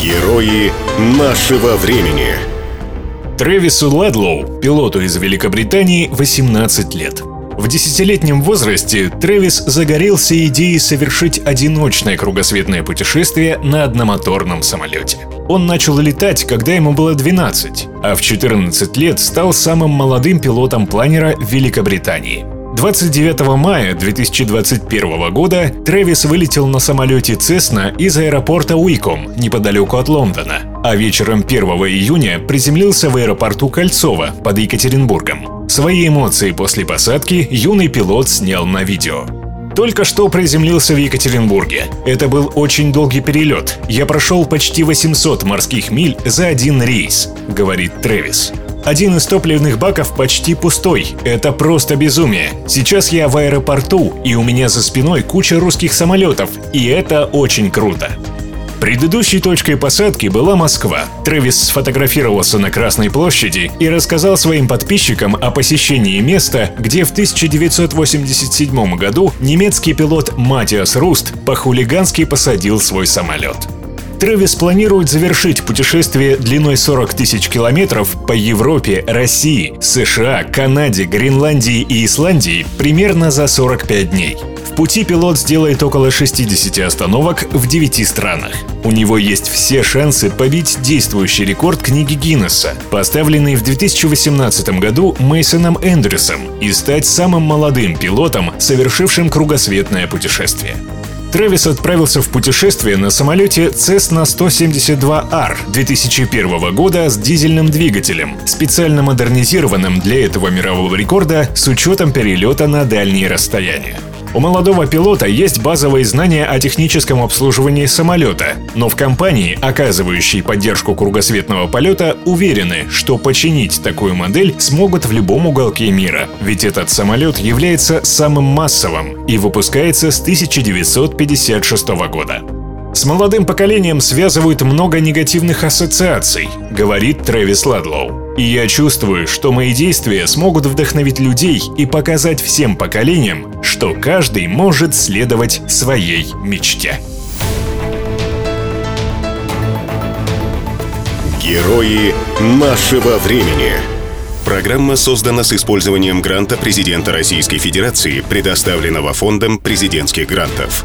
Герои нашего времени. Трэвису Ладлоу, пилоту из Великобритании, 18 лет. В десятилетнем возрасте Трэвис загорелся идеей совершить одиночное кругосветное путешествие на одномоторном самолете. Он начал летать, когда ему было 12, а в 14 лет стал самым молодым пилотом планера Великобритании – 29 мая 2021 года Трэвис вылетел на самолете Cessna из аэропорта Уиком, неподалеку от Лондона, а вечером 1 июня приземлился в аэропорту Кольцово под Екатеринбургом. Свои эмоции после посадки юный пилот снял на видео. Только что приземлился в Екатеринбурге. Это был очень долгий перелет. Я прошел почти 800 морских миль за один рейс, говорит Трэвис. Один из топливных баков почти пустой. Это просто безумие. Сейчас я в аэропорту, и у меня за спиной куча русских самолетов, и это очень круто. Предыдущей точкой посадки была Москва. Трэвис сфотографировался на Красной площади и рассказал своим подписчикам о посещении места, где в 1987 году немецкий пилот Матиас Руст по-хулигански посадил свой самолет. Трэвис планирует завершить путешествие длиной 40 тысяч километров по Европе, России, США, Канаде, Гренландии и Исландии примерно за 45 дней. В пути пилот сделает около 60 остановок в 9 странах. У него есть все шансы побить действующий рекорд книги Гиннесса, поставленный в 2018 году Мейсоном Эндрюсом, и стать самым молодым пилотом, совершившим кругосветное путешествие. Трэвис отправился в путешествие на самолете Cessna 172R 2001 года с дизельным двигателем, специально модернизированным для этого мирового рекорда с учетом перелета на дальние расстояния. У молодого пилота есть базовые знания о техническом обслуживании самолета, но в компании, оказывающей поддержку кругосветного полета, уверены, что починить такую модель смогут в любом уголке мира, ведь этот самолет является самым массовым и выпускается с 1956 года. С молодым поколением связывают много негативных ассоциаций, говорит Трэвис Ладлоу. И я чувствую, что мои действия смогут вдохновить людей и показать всем поколениям, что каждый может следовать своей мечте. Герои нашего времени. Программа создана с использованием гранта президента Российской Федерации, предоставленного Фондом президентских грантов.